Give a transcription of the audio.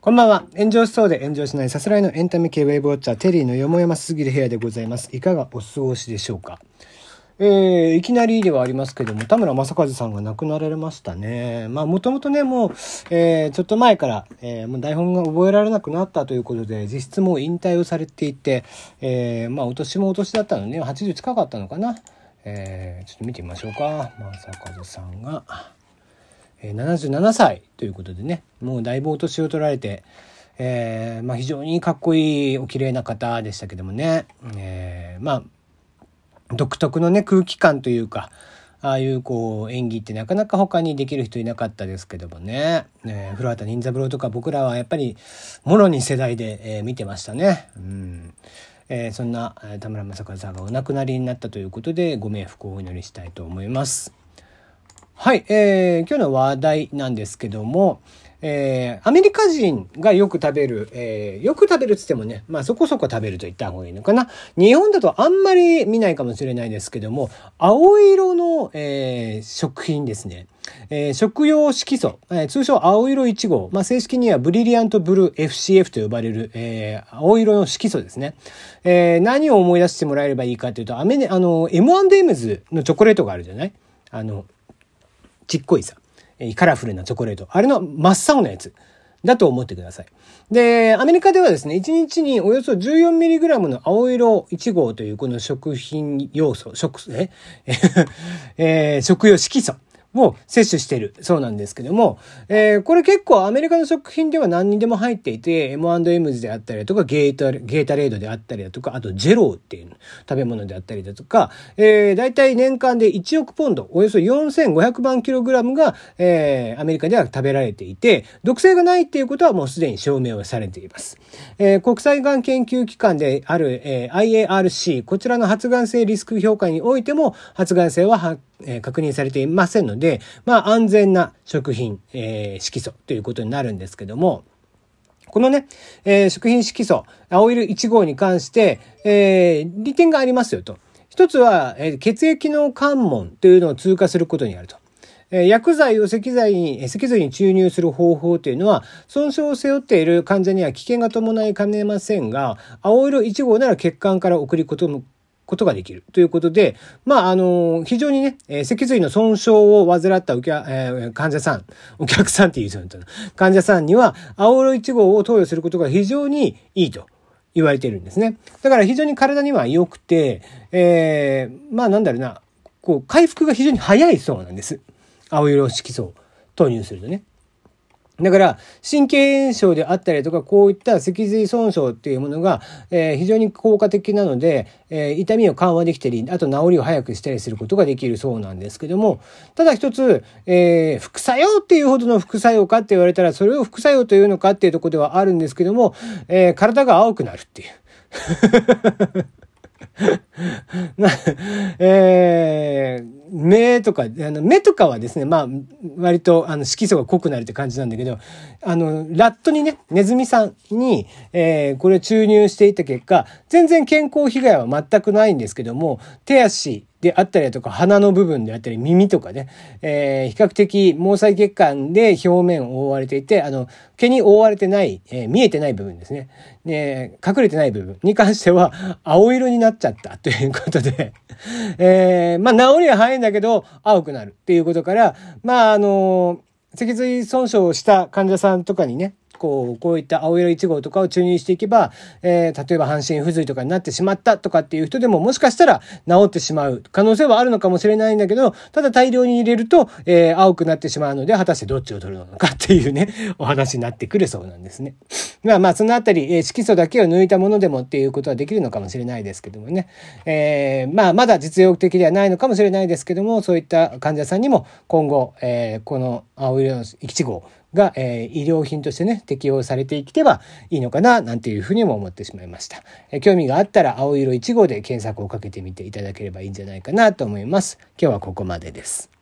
こんばんは。炎上しそうで炎上しないさすらいのエンタメ系ウェイブウォッチャー、テリーのよもやますぎる部屋でございます。いかがお過ごしでしょうか？えー、いきなりではありますけども、田村正和さんが亡くなられましたね。まあ、もともとね、もう、えー、ちょっと前から、えー、もう台本が覚えられなくなったということで、実質もう引退をされていて、えー、まあ、お年もお年だったのね、80近かったのかな。えー、ちょっと見てみましょうか。正和さんが。え77歳ということでね、もうだいぶお年を取られて、えー、まあ非常にかっこいいお綺麗な方でしたけどもね、え、まあ、独特のね、空気感というか、ああいうこう演技ってなかなか他にできる人いなかったですけどもね、えー、古畑任三郎とか僕らはやっぱりもろに世代で、えー、見てましたね。うんえー、そんな田村正和さんがお亡くなりになったということでご冥福をお祈りしたいと思います。はい、えー、今日の話題なんですけども、えー、アメリカ人がよく食べる、えー、よく食べるっつってもね、まあそこそこ食べると言った方がいいのかな。日本だとあんまり見ないかもしれないですけども、青色の、えー、食品ですね。えー、食用色素、えー、通称青色1号、まあ、正式にはブリリアントブルー FCF と呼ばれる、えー、青色の色素ですね。えー、何を思い出してもらえればいいかというと、アメあの、M&M's のチョコレートがあるじゃない？あの、ちっこいさ、カラフルなチョコレート。あれの真っ青なやつ。だと思ってください。で、アメリカではですね、1日におよそ 14mg の青色1号というこの食品要素、食、ええ、食用色素。を摂取してるそうなんですけども、えー、これ結構アメリカの食品では何にでも入っていて、M&M's であったりだとか、ゲータ、ゲータレードであったりだとか、あとジェローっていう食べ物であったりだとか、えー、大体年間で1億ポンド、およそ4500万キログラムが、えー、アメリカでは食べられていて、毒性がないっていうことはもうすでに証明をされています。えー、国際がん研究機関である、えー、IARC、こちらの発がん性リスク評価においても、発がん性はえー、確認されていませんので、でまあ安全な食品、えー、色素ということになるんですけども、このね、えー、食品色素、青色1号に関して、えー、利点がありますよと。一つは、えー、血液の関門というのを通過することにあると。薬剤を石剤に、脊髄に注入する方法というのは、損傷を背負っている患者には危険が伴いかねませんが、青色1号なら血管から送り込むことができるということで、まあ、あの、非常にね、えー、脊髄の損傷を患ったお客、えー、患者さん、お客さんって言う人患者さんには、青色1号を投与することが非常にいいと。言われているんですね。だから非常に体には良くて、えー、まあなんだろうな、こう、回復が非常に早いそうなんです。青色色素を投入するとね。だから、神経炎症であったりとか、こういった脊髄損傷っていうものが、えー、非常に効果的なので、えー、痛みを緩和できたり、あと治りを早くしたりすることができるそうなんですけども、ただ一つ、えー、副作用っていうほどの副作用かって言われたら、それを副作用というのかっていうとこではあるんですけども、え体が青くなるっていう。えー、目とか、あの、目とかはですね、まあ、割と、あの、色素が濃くなるって感じなんだけど、あの、ラットにね、ネズミさんに、えー、これを注入していた結果、全然健康被害は全くないんですけども、手足、であったりだとか、鼻の部分であったり、耳とかね、えー、比較的毛細血管で表面を覆われていて、あの、毛に覆われてない、えー、見えてない部分ですね。ね、隠れてない部分に関しては、青色になっちゃった ということで、えー、まあ、治りは早いんだけど、青くなるっていうことから、まあ、あの、脊髄損傷をした患者さんとかにね、こう、こういった青色1号とかを注入していけば、えー、例えば半身不随とかになってしまったとかっていう人でももしかしたら治ってしまう可能性はあるのかもしれないんだけど、ただ大量に入れると、えー、青くなってしまうので、果たしてどっちを取るのかっていうね、お話になってくるそうなんですね。まあまあ、そのあたり、えー、色素だけを抜いたものでもっていうことはできるのかもしれないですけどもね。えー、まあ、まだ実用的ではないのかもしれないですけども、そういった患者さんにも今後、えー、この青色の1号、が、えー、医療品としてね、適用されていけばいいのかな、なんていうふうにも思ってしまいました。えー、興味があったら、青色1号で検索をかけてみていただければいいんじゃないかなと思います。今日はここまでです。